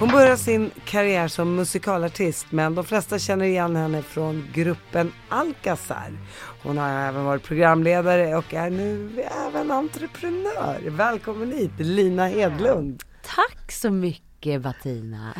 Hon började sin karriär som musikalartist men de flesta känner igen henne från gruppen Alcazar. Hon har även varit programledare och är nu även entreprenör. Välkommen hit Lina Hedlund. Tack så mycket Bettina.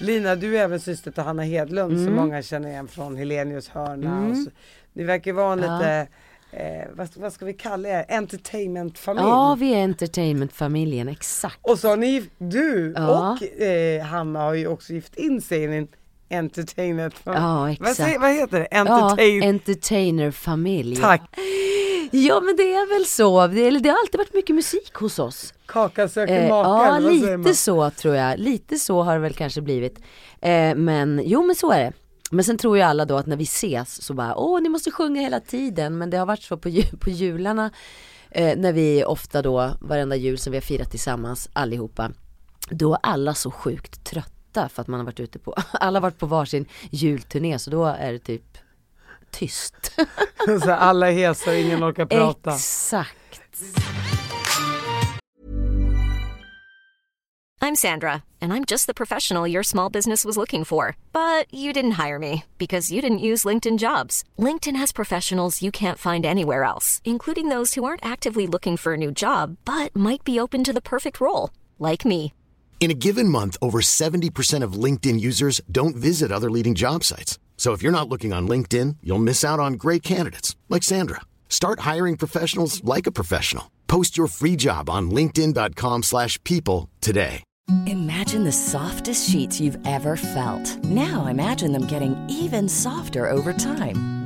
Lina, du är även syster till Hanna Hedlund Mm. som många känner igen från Helenius hörna. Och så. Ni verkar vara en lite, eh, vad, vad ska vi kalla er, entertainmentfamilj. Ja, vi är entertainmentfamiljen, exakt. Och så har ni, du Ja. och eh, Hanna har ju också gift in sig i en entertainmentfamilj. Ja, Vad, exakt. säger, vad heter det? Ja, Entertain... entertainerfamilj. Tack! Ja men det är väl så, det, eller det har alltid varit mycket musik hos oss. Kaka söker Eh, maka, ja eller vad säger man? lite så tror jag, lite så har det väl kanske blivit. Eh, men jo men så är det. Men sen tror ju alla då att när vi ses så bara, åh ni måste sjunga hela tiden. Men det har varit så på, ju- på jularna, eh, när vi ofta då, varenda jul som vi har firat tillsammans allihopa, då är alla så sjukt trötta för att man har varit ute på, alla har varit på varsin julturné så då är det typ tyst. så alla är hesa och ingen orkar prata. Exakt. I'm Sandra, and I'm just the professional your small business was looking for. But you didn't hire me because you didn't use LinkedIn jobs. LinkedIn has professionals you can't find anywhere else, including those who aren't actively looking for a new job but might be open to the perfect role, like me. In a given month, over 70% of LinkedIn users don't visit other leading job sites. So if you're not looking on LinkedIn, you'll miss out on great candidates like Sandra. Start hiring professionals like a professional. Post your free job on linkedin.com/people today. Imagine the softest sheets you've ever felt. Now imagine them getting even softer over time.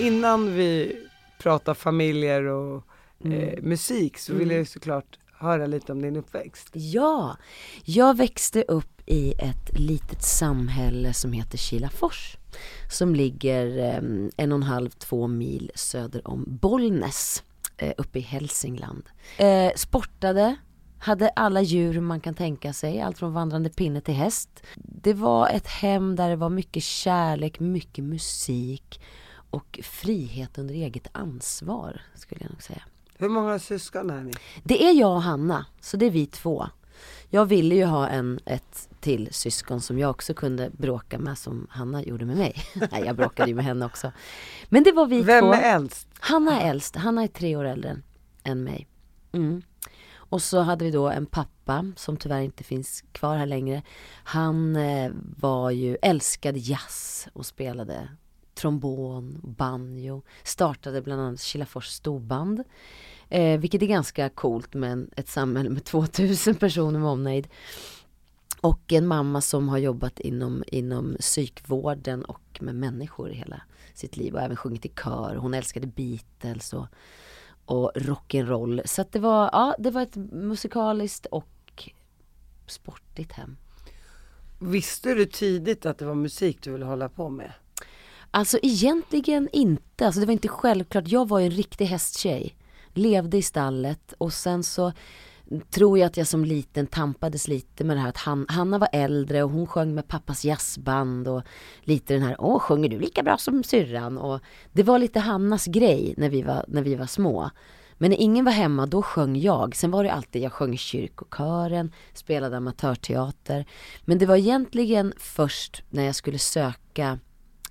Innan vi pratar familjer och Mm. eh, musik så vill jag ju såklart höra lite om din uppväxt. Ja, jag växte upp i ett litet samhälle som heter Kilafors. Som ligger eh, en och en halv, två mil söder om Bollnäs. Eh, uppe i Hälsingland. Eh, sportade, hade alla djur man kan tänka sig, allt från vandrande pinne till häst. Det var ett hem där det var mycket kärlek, mycket musik och frihet under eget ansvar skulle jag nog säga. Hur många syskon är ni? Det är jag och Hanna, så det är vi två. Jag ville ju ha en, ett till syskon som jag också kunde bråka med som Hanna gjorde med mig. Nej, jag bråkade ju med henne också. Men det var vi Vem två. är äldst? Hanna är äldst, Hanna är tre år äldre än, än mig. Mm. Och så hade vi då en pappa som tyvärr inte finns kvar här längre. Han eh, var ju, älskade jazz och spelade trombon, banjo. Startade bland annat Kilafors storband. Eh, vilket är ganska coolt med ett samhälle med 2000 personer med omnejd. Och en mamma som har jobbat inom, inom psykvården och med människor i hela sitt liv och även sjungit i kör. Hon älskade Beatles och, och rock'n'roll. Så att det var, ja, det var ett musikaliskt och sportigt hem. Visste du tidigt att det var musik du ville hålla på med? Alltså egentligen inte, alltså det var inte självklart. Jag var ju en riktig hästtjej. Levde i stallet och sen så tror jag att jag som liten tampades lite med det här att Han, Hanna var äldre och hon sjöng med pappas jazzband och lite den här, åh sjunger du lika bra som syrran? Och det var lite Hannas grej när vi var, när vi var små. Men när ingen var hemma då sjöng jag. Sen var det alltid, jag sjöng i kyrkokören, spelade amatörteater. Men det var egentligen först när jag skulle söka,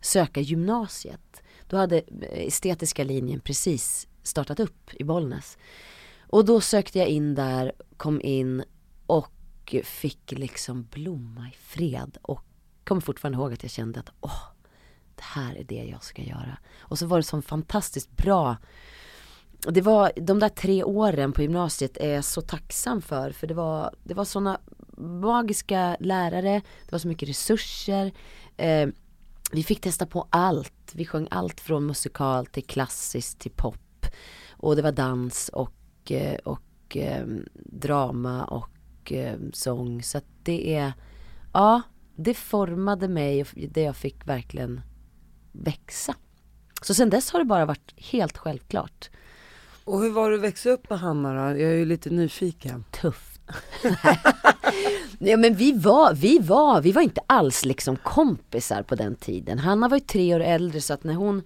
söka gymnasiet. Då hade eh, estetiska linjen precis startat upp i Bollnäs. Och då sökte jag in där, kom in och fick liksom blomma i fred. Och kommer fortfarande ihåg att jag kände att åh, det här är det jag ska göra. Och så var det så fantastiskt bra det var, de där tre åren på gymnasiet är jag så tacksam för, för det var, det var såna magiska lärare, det var så mycket resurser. Eh, vi fick testa på allt. Vi sjöng allt från musikal till klassiskt till pop. Och det var dans och, eh, och eh, drama och eh, sång. Så att det är, ja, det formade mig och det jag fick verkligen växa. Så sen dess har det bara varit helt självklart. Och hur var det att växa upp med Hanna då? Jag är ju lite nyfiken. Tufft. ja men vi var, vi var, vi var inte alls liksom kompisar på den tiden. Hanna var ju tre år äldre så att när hon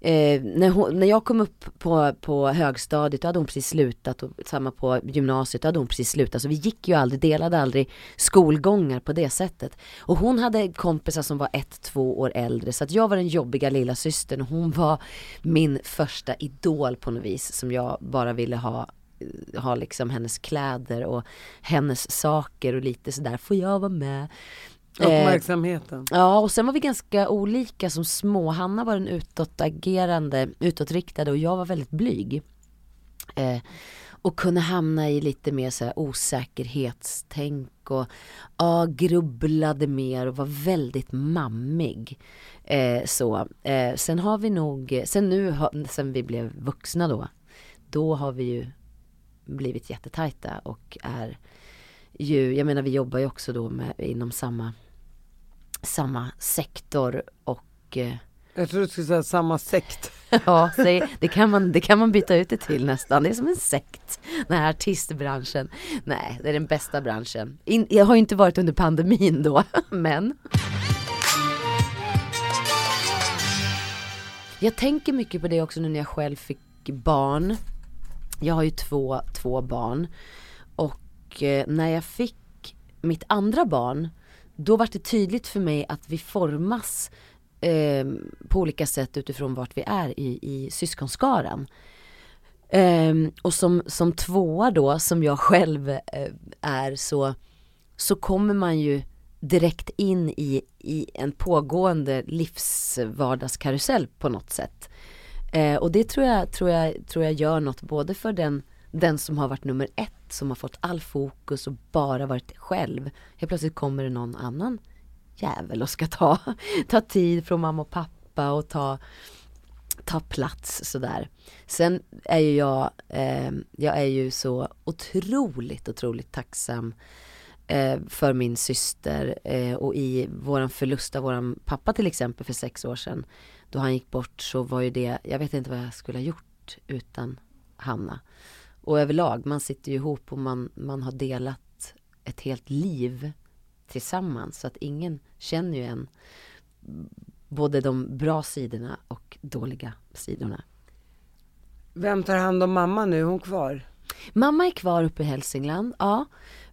Eh, när, hon, när jag kom upp på, på högstadiet, då hade hon precis slutat och samma på gymnasiet, då hade hon precis slutat. Så vi gick ju aldrig, delade aldrig skolgångar på det sättet. Och hon hade kompisar som var ett, två år äldre. Så att jag var den jobbiga lilla systern och hon var min första idol på något vis som jag bara ville ha ha liksom hennes kläder och hennes saker och lite sådär, får jag vara med? Uppmärksamheten. Eh, ja, och sen var vi ganska olika som små. Hanna var den utåtagerande, utåtriktade och jag var väldigt blyg. Eh, och kunde hamna i lite mer så här osäkerhetstänk och ja, grubblade mer och var väldigt mammig. Eh, så. Eh, sen har vi nog, sen nu, sen vi blev vuxna då, då har vi ju blivit jättetajta och är ju, jag menar vi jobbar ju också då med, inom samma samma sektor och eh, jag tror du skulle säga samma sekt. ja, det kan, man, det kan man byta ut det till nästan. Det är som en sekt. Den här artistbranschen. Nej, det är den bästa branschen. In, jag har ju inte varit under pandemin då, men. Jag tänker mycket på det också nu när jag själv fick barn. Jag har ju två, två barn. Och eh, när jag fick mitt andra barn då var det tydligt för mig att vi formas eh, på olika sätt utifrån vart vi är i, i syskonskaran. Eh, och som, som tvåa då, som jag själv eh, är, så, så kommer man ju direkt in i, i en pågående livsvardagskarusell på något sätt. Eh, och det tror jag, tror, jag, tror jag gör något både för den den som har varit nummer ett, som har fått all fokus och bara varit själv. Helt plötsligt kommer det någon annan jävel och ska ta, ta tid från mamma och pappa och ta, ta plats sådär. Sen är ju jag, eh, jag är ju så otroligt, otroligt tacksam eh, för min syster eh, och i våran förlust av våran pappa till exempel för sex år sedan. Då han gick bort så var ju det, jag vet inte vad jag skulle ha gjort utan Hanna. Och överlag, man sitter ju ihop och man, man har delat ett helt liv tillsammans. Så att ingen känner ju en både de bra sidorna och dåliga sidorna. Vem tar hand om mamma nu? Är hon kvar? Mamma är kvar uppe i Hälsingland, ja.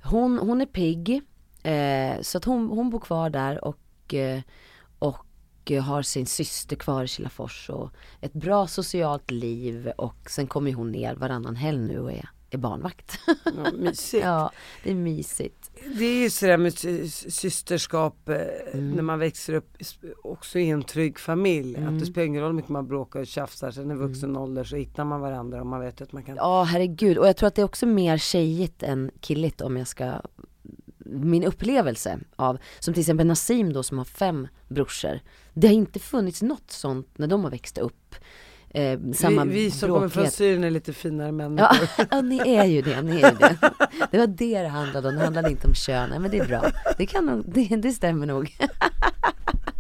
Hon, hon är pigg. Eh, så att hon, hon bor kvar där och, eh, och har sin syster kvar i Kilafors och ett bra socialt liv och sen kommer hon ner varannan helg nu och är, är barnvakt. Ja, mysigt. ja, det är mysigt. Det är ju sådär med systerskap eh, mm. när man växer upp också i en trygg familj. Mm. Att det spelar ingen roll hur mycket man bråkar och tjafsar. Sen i vuxen mm. ålder så hittar man varandra och man vet att man kan. Ja herregud och jag tror att det är också mer tjejigt än killigt om jag ska min upplevelse av, som till exempel Nassim då som har fem brorsor. Det har inte funnits något sånt när de har växt upp. Eh, vi, vi som kommer från Syrien är lite finare människor. Ja, ja, ni är ju det, ni är ju det. Det var det det handlade om, det handlade inte om kön. Nej, men det är bra. Det kan nog, det, det stämmer nog.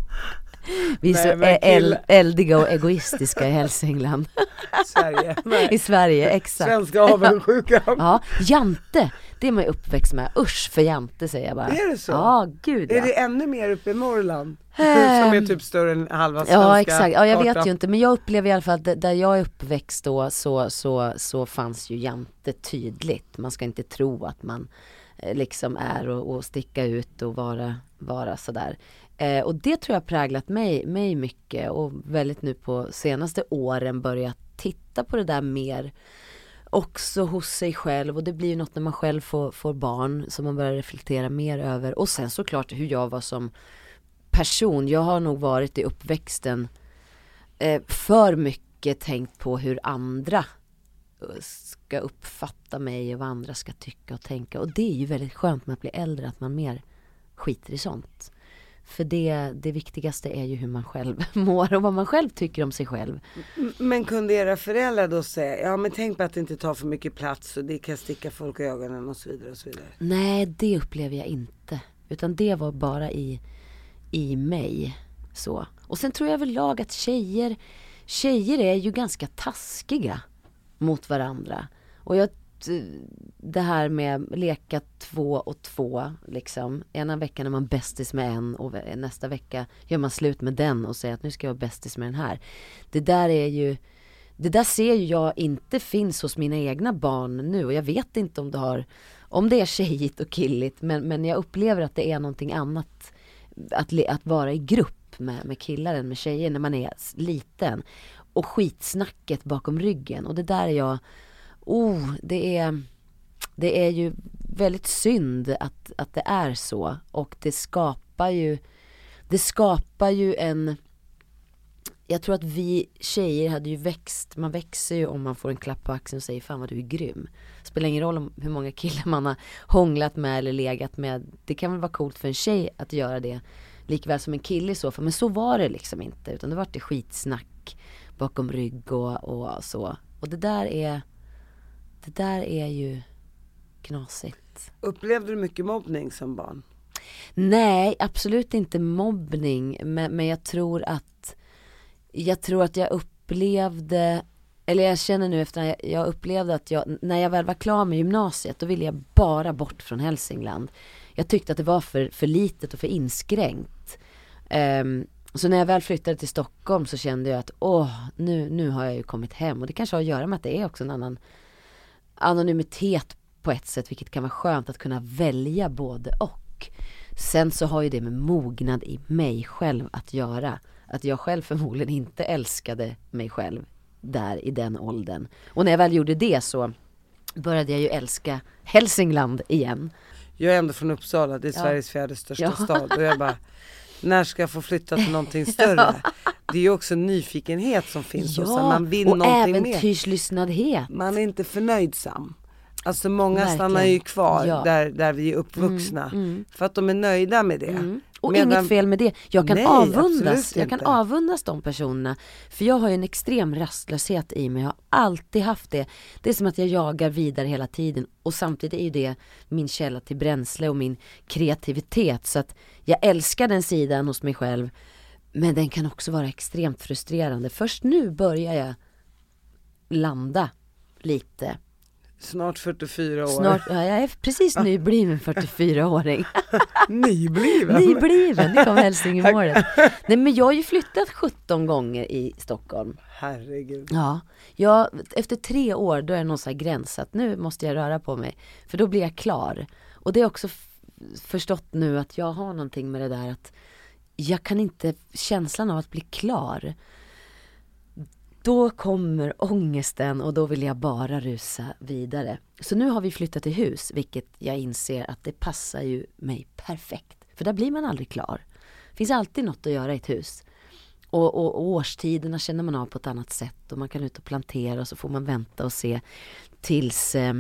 Vi är Nej, så kill... eldiga och egoistiska i Hälsingland. Sverige. I Sverige, exakt. Svenska avundsjukan. Ja, Jante, det är man ju uppväxt med. Usch för Jante säger jag bara. Är det så? Ja, gud ja. Är det ännu mer uppe i Norrland? Um, Som är typ större än halva svenska Ja exakt, ja jag vet ju inte men jag upplever i alla fall att där jag är uppväxt då så, så, så fanns ju Jante tydligt. Man ska inte tro att man eh, liksom är och, och sticka ut och vara, vara sådär. Eh, och det tror jag präglat mig, mig mycket och väldigt nu på senaste åren börjat titta på det där mer också hos sig själv och det blir ju något när man själv får, får barn som man börjar reflektera mer över och sen såklart hur jag var som person. Jag har nog varit i uppväxten eh, för mycket tänkt på hur andra eh, ska uppfatta mig och vad andra ska tycka och tänka. Och det är ju väldigt skönt med att bli äldre, att man mer skiter i sånt. För det, det viktigaste är ju hur man själv mår och vad man själv tycker om sig själv. Men kunde era föräldrar då säga, ja men tänk på att det inte tar för mycket plats och det kan sticka folk i ögonen och så vidare och så vidare. Nej, det upplever jag inte. Utan det var bara i, i mig. Så. Och sen tror jag överlag att tjejer, tjejer är ju ganska taskiga mot varandra. Och jag, Eh, det här med leka två och två liksom. Ena veckan är man bästis med en och nästa vecka gör man slut med den och säger att nu ska jag vara bästis med den här. Det där är ju, det där ser jag inte finns hos mina egna barn nu och jag vet inte om det har, om det är tjejigt och killigt men, men jag upplever att det är någonting annat att, att vara i grupp med, med killar än med tjejer när man är liten. Och skitsnacket bakom ryggen och det där är jag, oh, det är, det är ju väldigt synd att, att det är så och det skapar ju, det skapar ju en jag tror att vi tjejer hade ju växt, man växer ju om man får en klapp på axeln och säger fan vad du är grym. Spelar ingen roll om hur många killar man har hånglat med eller legat med. Det kan väl vara coolt för en tjej att göra det. Likväl som en kille i så fall. Men så var det liksom inte. Utan det var det skitsnack bakom rygg och, och så. Och det där är, det där är ju knasigt. Upplevde du mycket mobbning som barn? Nej, absolut inte mobbning. Men, men jag tror att jag tror att jag upplevde, eller jag känner nu efter att jag upplevde att jag, när jag väl var klar med gymnasiet, då ville jag bara bort från Hälsingland. Jag tyckte att det var för, för litet och för inskränkt. Um, så när jag väl flyttade till Stockholm så kände jag att åh, nu, nu har jag ju kommit hem. Och det kanske har att göra med att det är också en annan anonymitet på ett sätt, vilket kan vara skönt att kunna välja både och. Sen så har ju det med mognad i mig själv att göra att jag själv förmodligen inte älskade mig själv där i den åldern. Och när jag väl gjorde det så började jag ju älska Hälsingland igen. Jag är ändå från Uppsala, det är ja. Sveriges fjärde största ja. stad och jag bara när ska jag få flytta till någonting större? Det är ju också nyfikenhet som finns ja, hos man vill och någonting mer. äventyrslystnadhet. Man är inte förnöjsam. Alltså många Verkligen. stannar ju kvar ja. där, där vi är uppvuxna. Mm, mm. För att de är nöjda med det. Mm. Och Medan... inget fel med det. Jag kan Nej, avundas, jag kan avundas de personerna. För jag har ju en extrem rastlöshet i mig, jag har alltid haft det. Det är som att jag jagar vidare hela tiden och samtidigt är ju det min källa till bränsle och min kreativitet. Så att jag älskar den sidan hos mig själv. Men den kan också vara extremt frustrerande. Först nu börjar jag landa lite Snart 44 år. Snart, ja, jag är precis nybliven 44-åring. nybliven? nybliven, det kom hälsingemålet. Nej men jag har ju flyttat 17 gånger i Stockholm. Herregud. Ja, jag, efter tre år då är det någon sån här gräns att nu måste jag röra på mig. För då blir jag klar. Och det är också förstått nu att jag har någonting med det där att jag kan inte, känslan av att bli klar då kommer ångesten och då vill jag bara rusa vidare. Så nu har vi flyttat till hus, vilket jag inser att det passar ju mig perfekt. För där blir man aldrig klar. Det finns alltid något att göra i ett hus. Och, och, och årstiderna känner man av på ett annat sätt och man kan ut och plantera och så får man vänta och se tills eh,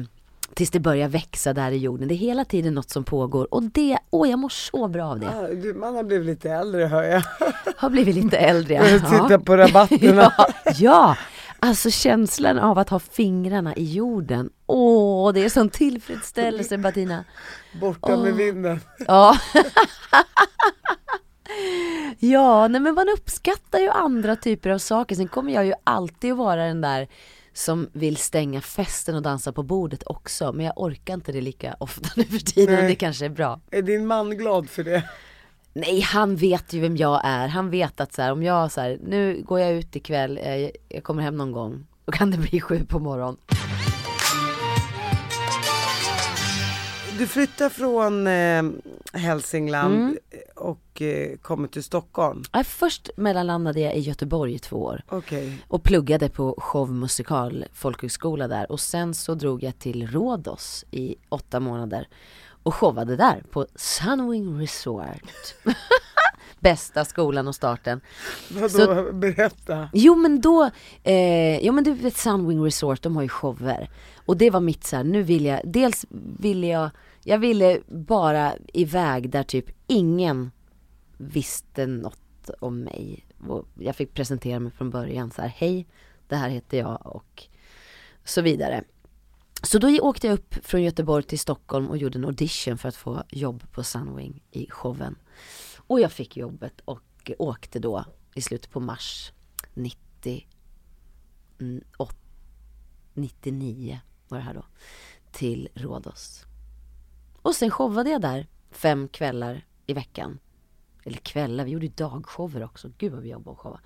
tills det börjar växa där i jorden. Det är hela tiden något som pågår och det, åh jag mår så bra av det. Ah, du, man har blivit lite äldre hör jag. Har blivit lite äldre ja. Titta på rabatterna. ja, ja, alltså känslan av att ha fingrarna i jorden. Åh, det är sån tillfredsställelse Bettina. Borta åh. med vinden. Ja. ja, nej men man uppskattar ju andra typer av saker. Sen kommer jag ju alltid att vara den där som vill stänga festen och dansa på bordet också. Men jag orkar inte det lika ofta nu för tiden Nej. det kanske är bra. Är din man glad för det? Nej, han vet ju vem jag är. Han vet att så här, om jag så här, nu går jag ut ikväll, eh, jag kommer hem någon gång. Då kan det bli sju på morgonen. Du flyttar från eh, Hälsingland mm. och eh, kommer till Stockholm? Ja, först mellanlandade jag i Göteborg i två år. Okay. Och pluggade på showmusikal folkhögskola där. Och sen så drog jag till Rhodos i åtta månader. Och showade där på Sunwing Resort. bästa skolan och starten. Vadå, Så- berätta. Jo men då, eh, jo men du vet Sunwing Resort, de har ju shower. Och det var mitt så här, nu vill jag, dels ville jag, jag ville bara iväg där typ ingen visste något om mig. Och jag fick presentera mig från början så här, hej, det här heter jag och så vidare. Så då åkte jag upp från Göteborg till Stockholm och gjorde en audition för att få jobb på Sunwing i showen. Och jag fick jobbet och åkte då i slutet på mars 90, mm, 99 var det här då, till Rhodos. Och sen showade jag där fem kvällar i veckan. Eller kvällar, vi gjorde ju dagshower också. Gud vad vi jobbade och showade.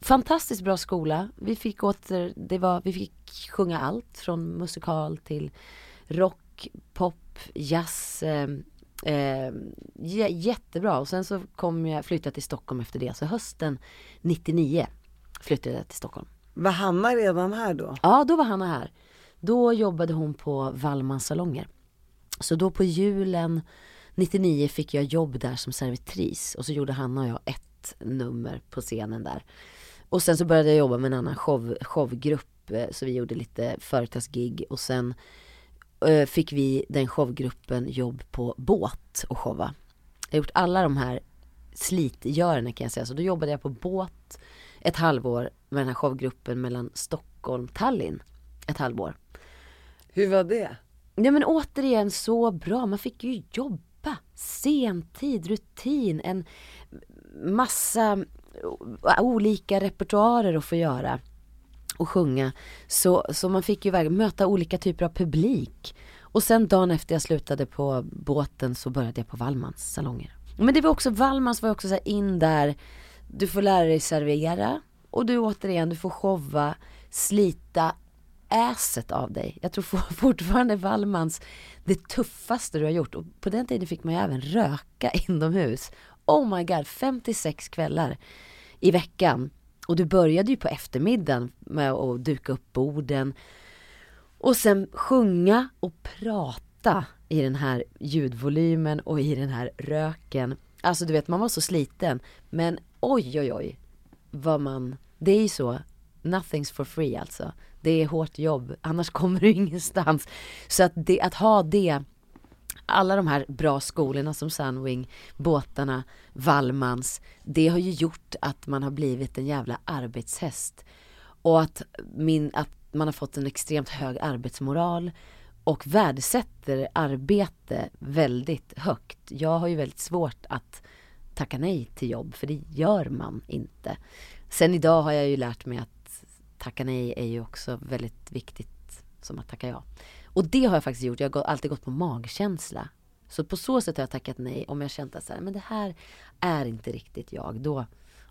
Fantastiskt bra skola. Vi fick åter, det var, vi fick sjunga allt från musikal till rock, pop, jazz. Eh, eh, jä- jättebra. Och sen så kom jag, flyttade jag till Stockholm efter det. Så hösten 99 flyttade jag till Stockholm. Var Hanna redan här då? Ja, då var Hanna här. Då jobbade hon på Wallmans salonger. Så då på julen 99 fick jag jobb där som servitris och så gjorde Hanna och jag ett nummer på scenen där. Och sen så började jag jobba med en annan show, showgrupp eh, så vi gjorde lite företagsgig och sen fick vi den showgruppen jobb på båt och showa. Jag har gjort alla de här slitgörarna kan jag säga. Så då jobbade jag på båt ett halvår med den här showgruppen mellan Stockholm, Tallinn ett halvår. Hur var det? Ja men återigen så bra, man fick ju jobba. Sentid, rutin, en massa olika repertoarer att få göra och sjunga. Så, så man fick ju verkligen möta olika typer av publik. Och sen dagen efter jag slutade på båten så började jag på Wallmans salonger. Men det var också, Wallmans var också så här in där, du får lära dig servera och du återigen, du får showa, slita äset av dig. Jag tror fortfarande Wallmans det tuffaste du har gjort. Och på den tiden fick man ju även röka inomhus. Oh my god, 56 kvällar i veckan. Och du började ju på eftermiddagen med att duka upp borden. Och sen sjunga och prata i den här ljudvolymen och i den här röken. Alltså du vet, man var så sliten. Men oj, oj, oj. Vad man, det är ju så. Nothing's for free alltså. Det är hårt jobb, annars kommer du ingenstans. Så att, det, att ha det, alla de här bra skolorna som Sunwing, båtarna, Wallmans, det har ju gjort att man har blivit en jävla arbetshäst. Och att, min, att man har fått en extremt hög arbetsmoral och värdesätter arbete väldigt högt. Jag har ju väldigt svårt att tacka nej till jobb, för det gör man inte. Sen idag har jag ju lärt mig att tacka nej är ju också väldigt viktigt som att tacka ja. Och det har jag faktiskt gjort, jag har alltid gått på magkänsla. Så på så sätt har jag tackat nej om jag känt att så här, men det här är inte riktigt jag. Då,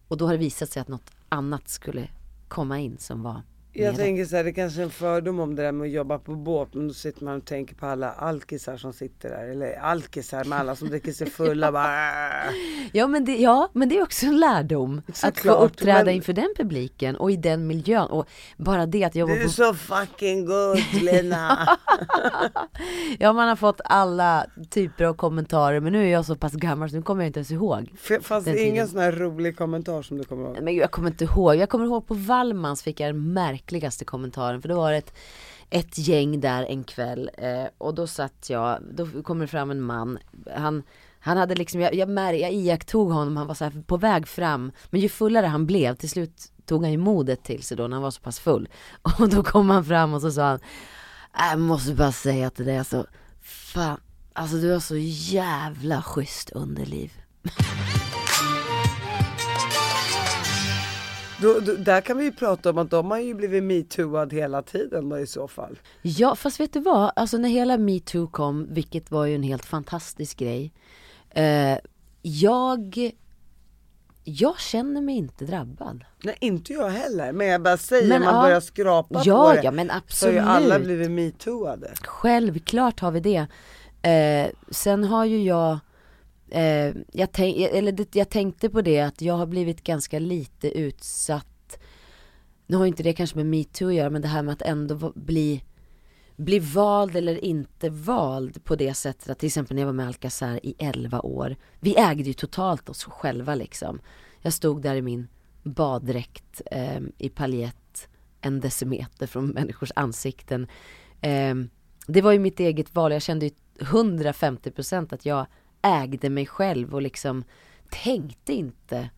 och då har det visat sig att något annat skulle komma in som var jag tänker så här, det kanske är en fördom om det där med att jobba på båt, men då sitter man och tänker på alla alkisar som sitter där, eller alkisar med alla som dricker sig fulla bara "Äh." Ja men, det, ja men det är också en lärdom. att få Såklart, uppträda men- inför den publiken och i den miljön. Och bara det att jobba Du är på så fucking good Lena. Ja man har fått alla typer av kommentarer men nu är jag så pass gammal så nu kommer jag inte ens ihåg. F- Fast det ingen tiden. sån här rolig kommentar som du kommer ihåg. Men jag kommer inte ihåg, jag kommer ihåg på Wallmans fick jag den äckligaste kommentaren. För då var det ett, ett gäng där en kväll eh, och då satt jag, då kommer det fram en man, han han hade liksom, jag, jag, mär, jag iakttog honom, han var så här på väg fram. Men ju fullare han blev, till slut tog han ju modet till sig då när han var så pass full. Och då kom han fram och så sa han äh, Jag måste bara säga till dig alltså Fan, alltså du har så jävla schysst underliv. Då, då, där kan vi ju prata om att de har ju blivit metooad hela tiden då i så fall. Ja, fast vet du vad? Alltså när hela metoo kom, vilket var ju en helt fantastisk grej. Eh, jag, jag känner mig inte drabbad. Nej inte jag heller, men jag bara säger Men, man ja. börjar skrapa på Ja, det. ja men Så har absolut. ju alla blivit metooade. Självklart har vi det. Eh, sen har ju jag, eh, jag, tänk, eller det, jag tänkte på det att jag har blivit ganska lite utsatt. Nu har inte det kanske med metoo att göra men det här med att ändå bli bli vald eller inte vald på det sättet att till exempel när jag var med Alcazar i 11 år. Vi ägde ju totalt oss själva liksom. Jag stod där i min baddräkt eh, i paljett en decimeter från människors ansikten. Eh, det var ju mitt eget val, jag kände ju 150% att jag ägde mig själv och liksom tänkte inte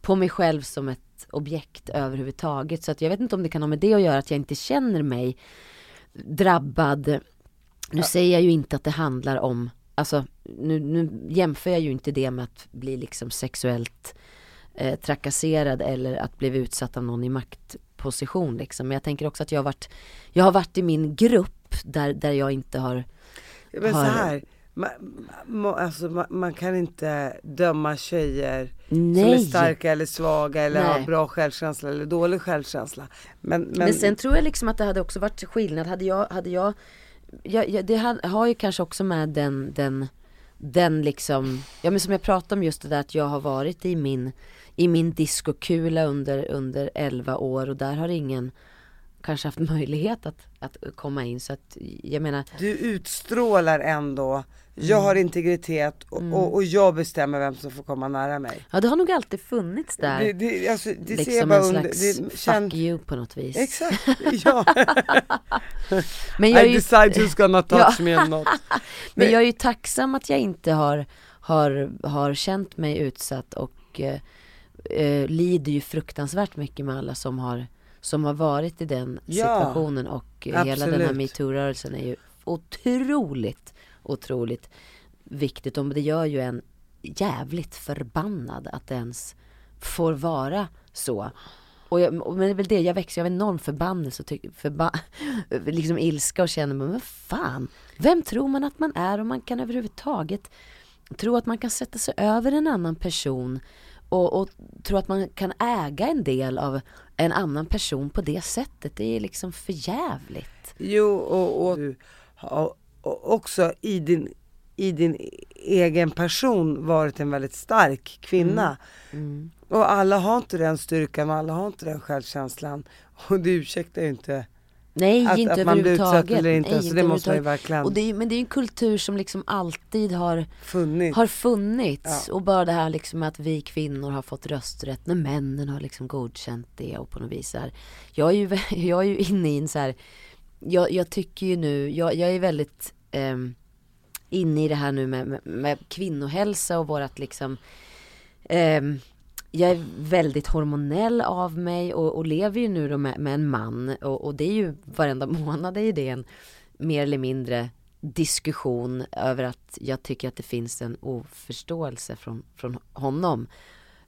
på mig själv som ett objekt överhuvudtaget. Så att jag vet inte om det kan ha med det att göra att jag inte känner mig drabbad. Nu ja. säger jag ju inte att det handlar om, alltså nu, nu jämför jag ju inte det med att bli liksom sexuellt eh, trakasserad eller att bli utsatt av någon i maktposition liksom. Men jag tänker också att jag har varit, jag har varit i min grupp där, där jag inte har Men har, så här, man, alltså, man, man, kan inte döma tjejer Nej. som är starka eller svaga eller Nej. har bra självkänsla eller dålig självkänsla. Men, men... men sen tror jag liksom att det hade också varit skillnad. Hade jag, hade jag, jag, jag det har ju kanske också med den, den, den liksom, ja men som jag pratade om just det där att jag har varit i min, i min diskokula under, under 11 år och där har ingen kanske haft möjlighet att, att komma in så att jag menar Du utstrålar ändå jag mm. har integritet och, mm. och, och, jag bestämmer vem som får komma nära mig. Ja det har nog alltid funnits där. Det, det, alltså, det liksom ser bara en under, slags det, fuck you på något vis. Exakt, ja. Men jag I ju, decide who's gonna touch ja. me or not. Men jag är ju tacksam att jag inte har, har, har känt mig utsatt och eh, eh, lider ju fruktansvärt mycket med alla som har som har varit i den situationen ja, och absolut. hela den här metoo-rörelsen är ju otroligt, otroligt viktigt och det gör ju en jävligt förbannad att det ens får vara så. Och jag, men det är väl det, jag växer av enorm förbannelse och förba, liksom ilska och känner men vad fan, vem tror man att man är och man kan överhuvudtaget tro att man kan sätta sig över en annan person och, och tro att man kan äga en del av en annan person på det sättet. Det är liksom för jävligt. Jo, och, och du har också i din, i din egen person varit en väldigt stark kvinna. Mm. Mm. Och alla har inte den styrkan, alla har inte den självkänslan. Och det ursäktar ju inte Nej, att, inte att man blir utsatt eller inte. Nej, så det måste man ju verkligen. Och det är, men det är en kultur som liksom alltid har funnits. Har funnits. Ja. Och bara det här liksom att vi kvinnor har fått rösträtt när männen har liksom godkänt det och på något vis här. Jag är ju, jag är ju inne i en så här, jag, jag tycker ju nu, jag, jag är väldigt eh, inne i det här nu med, med, med kvinnohälsa och vårat liksom eh, jag är väldigt hormonell av mig och, och lever ju nu då med, med en man och, och, det är ju varenda månad är ju det en mer eller mindre diskussion över att jag tycker att det finns en oförståelse från, från honom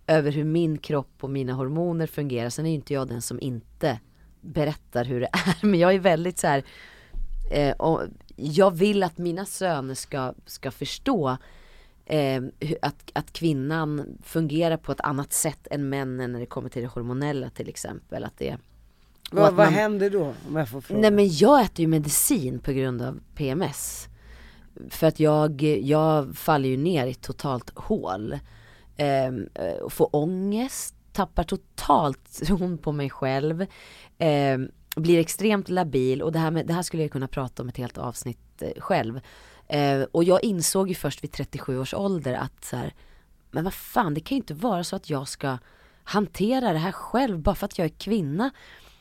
över hur min kropp och mina hormoner fungerar. Sen är ju inte jag den som inte berättar hur det är men jag är väldigt så här, eh, och jag vill att mina söner ska, ska förstå eh, att, att kvinnan fungerar på ett annat sätt än männen när det kommer till det hormonella till exempel. Att det, Va, att vad man, händer då? Om jag får fråga? Nej men jag äter ju medicin på grund av PMS. För att jag, jag faller ju ner i ett totalt hål. Eh, får ångest, tappar totalt tron på mig själv. Eh, blir extremt labil och det här, med, det här skulle jag kunna prata om ett helt avsnitt eh, själv. Eh, och jag insåg ju först vid 37 års ålder att så här, men vad fan det kan ju inte vara så att jag ska hantera det här själv bara för att jag är kvinna.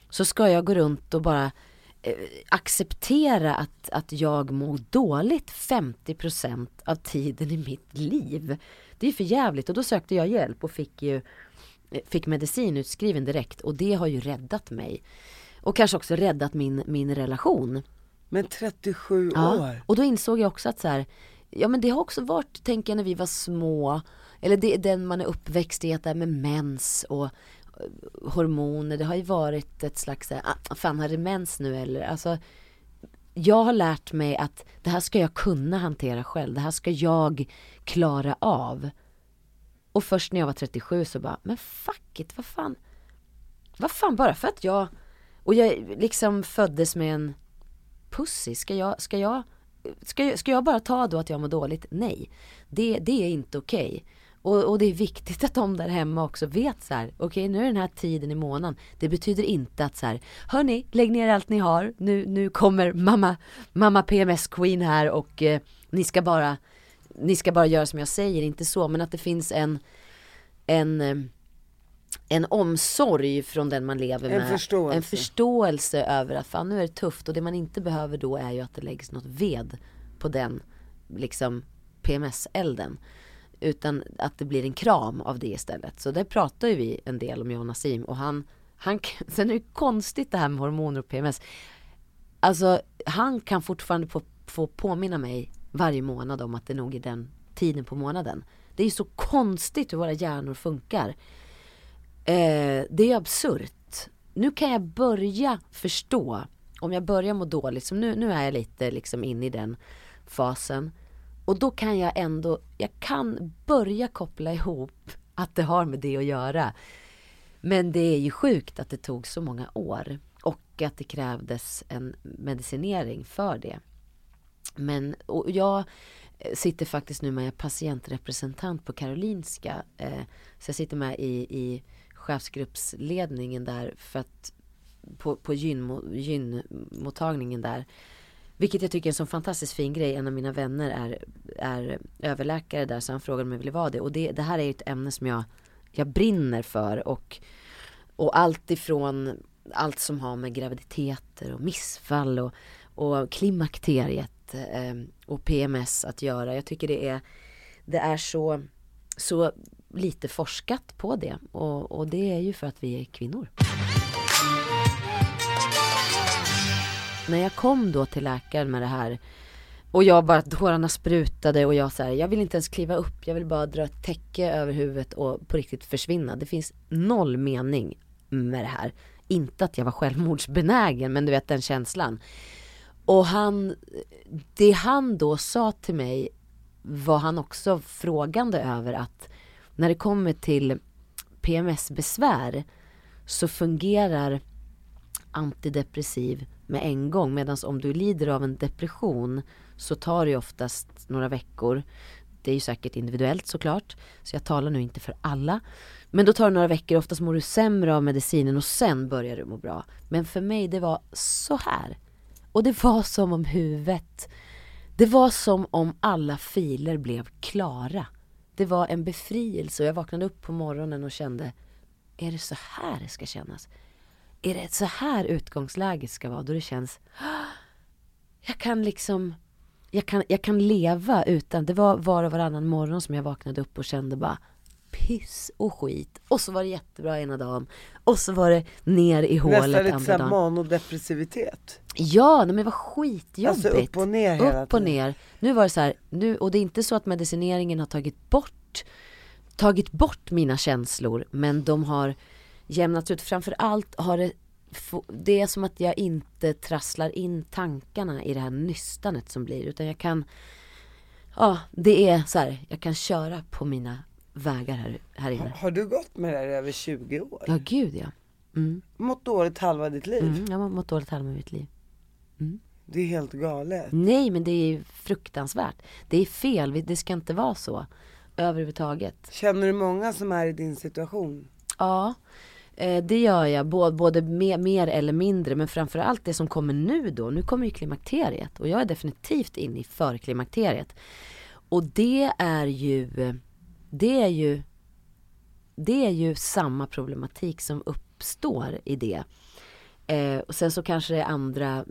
Så ska jag gå runt och bara eh, acceptera att, att jag mår dåligt 50% av tiden i mitt liv. Det är för jävligt och då sökte jag hjälp och fick ju eh, fick medicin utskriven direkt och det har ju räddat mig. Och kanske också räddat min, min relation. Men 37 ja. år? Och då insåg jag också att så här, ja men det har också varit, tänker jag när vi var små, eller det är den man är uppväxt i, att det är med mens och eh, hormoner, det har ju varit ett slags, så här, ah, fan har det mens nu eller? Alltså, jag har lärt mig att det här ska jag kunna hantera själv, det här ska jag klara av. Och först när jag var 37 så bara, men fuck it, vad fan, vad fan bara för att jag, och jag liksom föddes med en pussy, ska jag, ska jag, ska jag, ska jag bara ta då att jag mår dåligt? Nej, det, det är inte okej. Okay. Och, och, det är viktigt att de där hemma också vet så här, okej okay, nu är den här tiden i månaden. Det betyder inte att så här, hörni, lägg ner allt ni har. Nu, nu kommer mamma, mamma PMS Queen här och eh, ni ska bara, ni ska bara göra som jag säger, inte så. Men att det finns en, en eh, en omsorg från den man lever med. En förståelse. En förståelse över att fan nu är det tufft och det man inte behöver då är ju att det läggs något ved på den liksom PMS-elden. Utan att det blir en kram av det istället. Så det pratar ju vi en del om jag och Nassim och han, han sen är det konstigt det här med hormoner och PMS. Alltså han kan fortfarande få, få påminna mig varje månad om att det nog är den tiden på månaden. Det är ju så konstigt hur våra hjärnor funkar. Eh, det är absurt. Nu kan jag börja förstå, om jag börjar må dåligt, som nu, nu är jag lite liksom inne i den fasen. Och då kan jag ändå, jag kan börja koppla ihop att det har med det att göra. Men det är ju sjukt att det tog så många år och att det krävdes en medicinering för det. Men och jag eh, sitter faktiskt nu med patientrepresentant på Karolinska. Eh, så jag sitter med i, i chefsgruppsledningen där för att på, på gynmottagningen där. Vilket jag tycker är en så fantastiskt fin grej. En av mina vänner är, är överläkare där så han frågade om jag ville vara det. Och det, det här är ju ett ämne som jag, jag brinner för. Och, och allt ifrån allt som har med graviditeter och missfall och, och klimakteriet eh, och PMS att göra. Jag tycker det är, det är så, så lite forskat på det och, och det är ju för att vi är kvinnor. När jag kom då till läkaren med det här och jag bara, tårarna sprutade och jag så här, jag vill inte ens kliva upp, jag vill bara dra ett täcke över huvudet och på riktigt försvinna. Det finns noll mening med det här. Inte att jag var självmordsbenägen, men du vet den känslan. Och han, det han då sa till mig var han också frågande över att när det kommer till PMS-besvär så fungerar antidepressiv med en gång. Medan om du lider av en depression så tar det oftast några veckor. Det är ju säkert individuellt såklart. Så jag talar nu inte för alla. Men då tar det några veckor, oftast mår du sämre av medicinen och sen börjar du må bra. Men för mig det var så här. Och det var som om huvudet, det var som om alla filer blev klara det var en befrielse och jag vaknade upp på morgonen och kände, är det så här det ska kännas? Är det så här utgångsläget ska vara? Då det känns, jag kan liksom, jag kan, jag kan leva utan, det var var och varannan morgon som jag vaknade upp och kände bara piss och skit. Och så var det jättebra ena dagen. Och så var det ner i hålet andra dagen. Nästan lite manodepressivitet. Ja, men det var skitjobbigt. Alltså upp och ner hela tiden. Upp och ner. Nu var det så här, nu, och det är inte så att medicineringen har tagit bort, tagit bort mina känslor, men de har jämnats ut. Framförallt har det det är som att jag inte trasslar in tankarna i det här nystanet som blir utan jag kan Ja, det är så här, jag kan köra på mina vägar här, här inne. Har, har du gått med det här i över 20 år? Ja, gud ja. Mm. Mått dåligt halva ditt liv? Mm, jag har mått dåligt halva mitt liv. Mm. Det är helt galet. Nej, men det är fruktansvärt. Det är fel, det ska inte vara så. Överhuvudtaget. Känner du många som är i din situation? Ja, eh, det gör jag. Både mer eller mindre. Men framförallt det som kommer nu då. Nu kommer ju klimakteriet. Och jag är definitivt inne i förklimakteriet. Och det är ju det är ju det är ju samma problematik som uppstår i det. Eh, och sen så kanske det är andra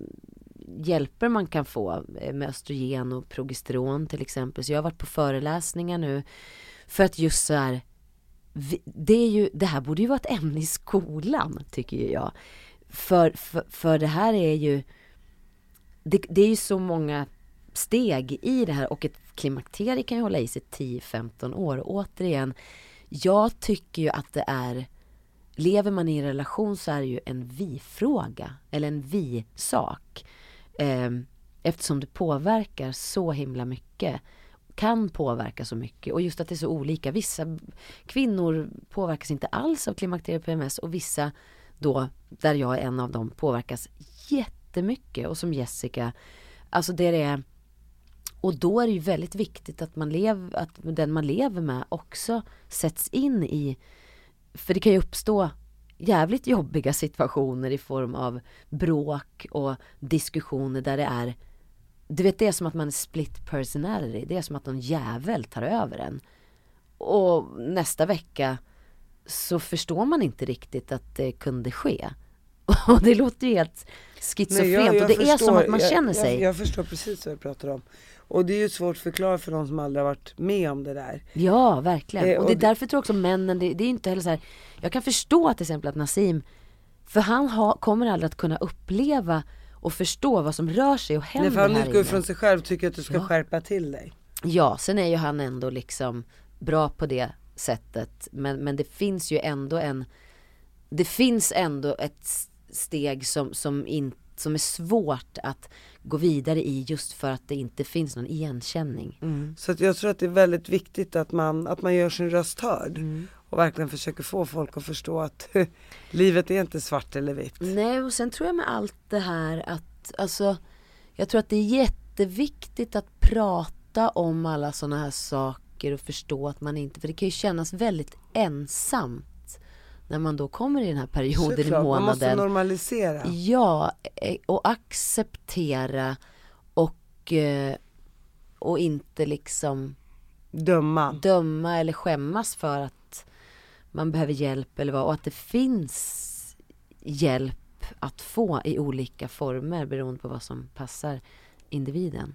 hjälper man kan få eh, med östrogen och progesteron till exempel. Så jag har varit på föreläsningar nu för att just så här det, är ju, det här borde ju vara ett ämne i skolan tycker ju jag. För, för, för det här är ju det, det är ju så många steg i det här och ett Klimakteriet kan ju hålla i sig 10-15 år. Och återigen, jag tycker ju att det är Lever man i en relation så är det ju en vi-fråga, eller en vi-sak. Ehm, eftersom det påverkar så himla mycket. Kan påverka så mycket och just att det är så olika. Vissa kvinnor påverkas inte alls av klimakteriet och PMS och vissa då, där jag är en av dem, påverkas jättemycket. Och som Jessica, alltså det är och då är det ju väldigt viktigt att, man lev, att den man lever med också sätts in i, för det kan ju uppstå jävligt jobbiga situationer i form av bråk och diskussioner där det är du vet det är som att man är split personality, det är som att någon jävel tar över en. Och nästa vecka så förstår man inte riktigt att det kunde ske. Och det låter ju helt schizofrent Nej, jag- jag och det är förstår. som att man Jag- känner sig. Jag, förstår precis vad du pratar om. Och det är ju svårt att förklara för någon som aldrig har varit med om det där. Ja, verkligen. Eh, och och det är därför tror jag också männen, det, det är inte heller så här, jag kan förstå till exempel att Nassim, för han ha, kommer aldrig att kunna uppleva och förstå vad som rör sig och händer Nej, för han utgår från sig själv och tycker att du ska Ja. skärpa till dig. Ja, sen är ju han ändå liksom bra på det sättet. Men, men det finns ju ändå en, det finns ändå ett steg som, som, in, som är svårt att gå vidare i just för att det inte finns någon igenkänning. Så att jag tror att det är väldigt viktigt att man, att man gör sin röst hörd. Mm. Och verkligen försöker få folk att förstå att livet är inte svart eller vitt. Nej, och sen tror jag med allt det här att, alltså, jag tror att det är jätteviktigt att prata om alla sådana här saker och förstå att man inte, för det kan ju kännas väldigt ensamt när man då kommer i den här perioden i Såklart, man måste månaden. normalisera. Ja, eh, och acceptera och, eh, och inte liksom Döma. döma eller skämmas för att man behöver hjälp eller vad och att det finns hjälp att få i olika former beroende på vad som passar individen.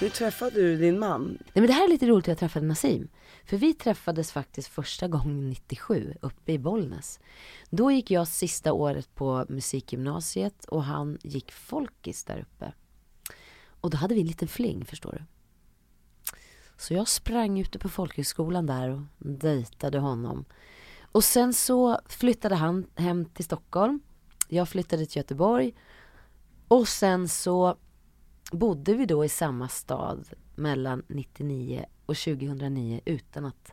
Hur träffade du din man? Nej men det här är lite roligt att jag träffade Nassim. För vi träffades faktiskt första gången 97 uppe i Bollnäs. Då gick jag sista året på musikgymnasiet och han gick folkis där uppe. Och då hade vi en liten fling förstår du. Så jag sprang ute på folkhögskolan där och dejtade honom. Och sen så flyttade han hem till Stockholm. Jag flyttade till Göteborg. Och sen så bodde vi då i samma stad mellan 99 och 2009 utan att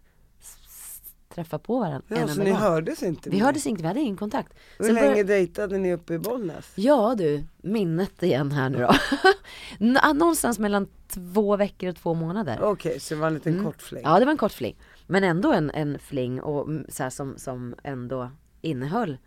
träffa på varandra Ja, så ni gång. hördes inte? Vi hördes inte, vi hade ingen kontakt. Hur Sen länge började- dejtade ni uppe i Bollnäs? Ja du, minnet igen här nu då. Nå- Någonstans mellan två veckor och två månader. Okej, så det var en liten kort fling. Mm. Ja det var en kort fling. Men ändå en, en fling och mm, så här, som, som ändå innehöll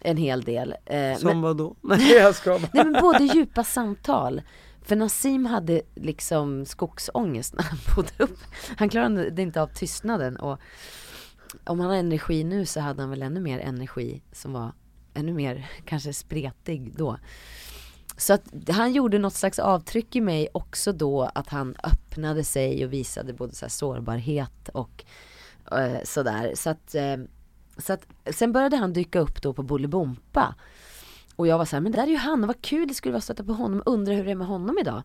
en hel del. Eh, Som men- vad då? Nej jag ska bara. Nej men både djupa samtal. För Nassim hade liksom skogsångest när han bodde upp. Han klarade inte av tystnaden och om han har energi nu så hade han väl ännu mer energi som var ännu mer kanske spretig då. Så att han gjorde något slags avtryck i mig också då att han öppnade sig och visade både så här sårbarhet och eh, sådär. Så att, eh, så att sen började han dyka upp då på Bolibompa. Och jag var så här, men där är ju han, vad kul det skulle vara att stöta på honom, undrar hur det är med honom idag.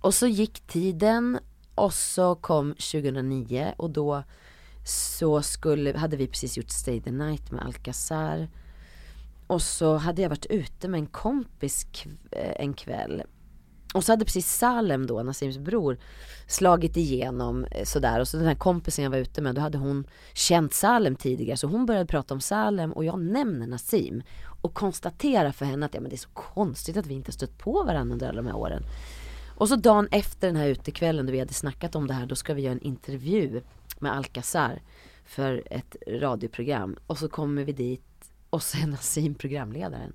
Och så gick tiden och så kom 2009 och då så skulle, hade vi precis gjort Stay the Night med Alcazar. Och så hade jag varit ute med en kompis kv- eh, en kväll. Och så hade precis Salem då, Nassims bror, slagit igenom eh, sådär. Och så den här kompisen jag var ute med, då hade hon känt Salem tidigare. Så hon började prata om Salem och jag nämner Nassim. Och konstaterar för henne att ja, men det är så konstigt att vi inte stött på varandra under alla de här åren. Och så dagen efter den här utekvällen då vi hade snackat om det här, då ska vi göra en intervju med Alcazar. för ett radioprogram. Och så kommer vi dit och så är Nassim programledaren.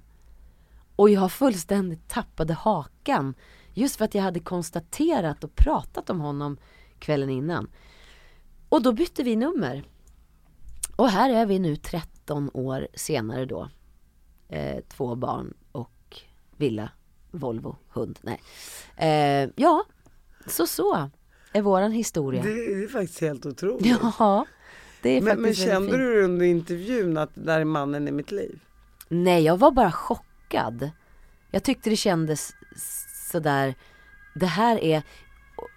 Och jag fullständigt tappade hakan. Just för att jag hade konstaterat och pratat om honom kvällen innan. Och då bytte vi nummer. Och här är vi nu 13 år senare då. Eh, två barn och villa, Volvo, hund. Nej. Eh, ja, så så är våran historia. Det är faktiskt helt otroligt. Ja, det är men, men faktiskt väldigt kände du under intervjun att det där är mannen i mitt liv? Nej, jag var bara chockad. Jag tyckte det kändes sådär, det här är,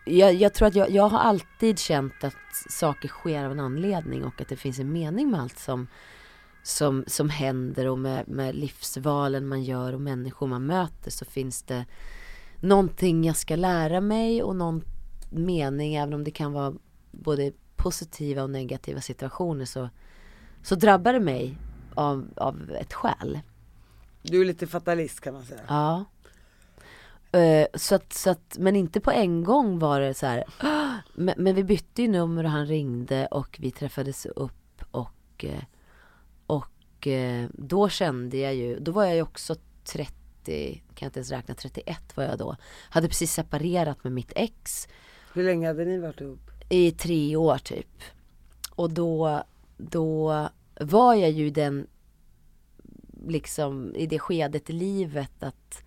jag, jag tror att jag, jag har alltid känt att saker sker av en anledning och att det finns en mening med allt som, som, som händer och med, med livsvalen man gör och människor man möter så finns det någonting jag ska lära mig och någon mening även om det kan vara både positiva och negativa situationer så, så drabbar det mig av, av ett skäl. Du är lite fatalist kan man säga. Ja. Eh, så att, så att, men inte på en gång var det så här. "Ah!" Men, men vi bytte ju nummer och han ringde och vi träffades upp och eh, och eh, då kände jag ju, då var jag ju också 30, kan jag inte ens räkna, 31 var jag då. Hade precis separerat med mitt ex Hur länge hade ni varit ihop? i tre år typ. Och då, då var jag ju den, liksom i det skedet i livet att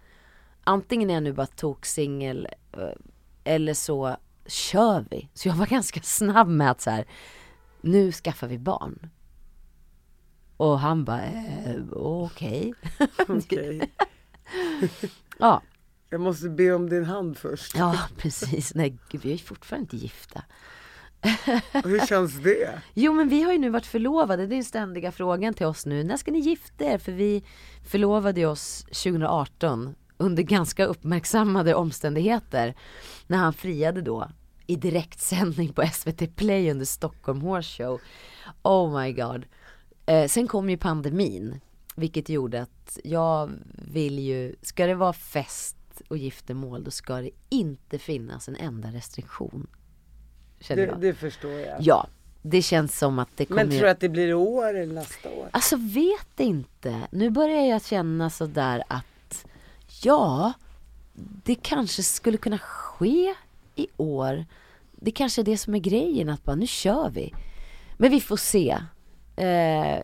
antingen är jag nu bara toksingel eh, eller så kör vi. Så jag var ganska snabb med att så här, nu skaffar vi barn. Och han bara, eh, okej. Okej. Ja, Jag måste be om din hand först. ja precis. Nej gud, vi är fortfarande inte gifta. Och Hur känns det? Jo men vi har ju nu varit förlovade, det är den ständiga frågan till oss nu. När ska ni gifta er? För vi förlovade oss 2018 under ganska uppmärksammade omständigheter. När han friade då i direktsändning på SVT Play under Stockholm Horse Show. Oh my god. Eh, sen kom ju pandemin. Vilket gjorde att jag vill ju, ska det vara fest och giftermål då ska det inte finnas en enda restriktion. Känner Det, det förstår jag. Ja, det känns som att det kommer... Men tror du att det blir i år eller nästa år? Alltså vet inte. Nu börjar jag känna sådär att ja, det kanske skulle kunna ske i år. Det kanske är det som är grejen, att bara nu kör vi. Men vi får se. Eh,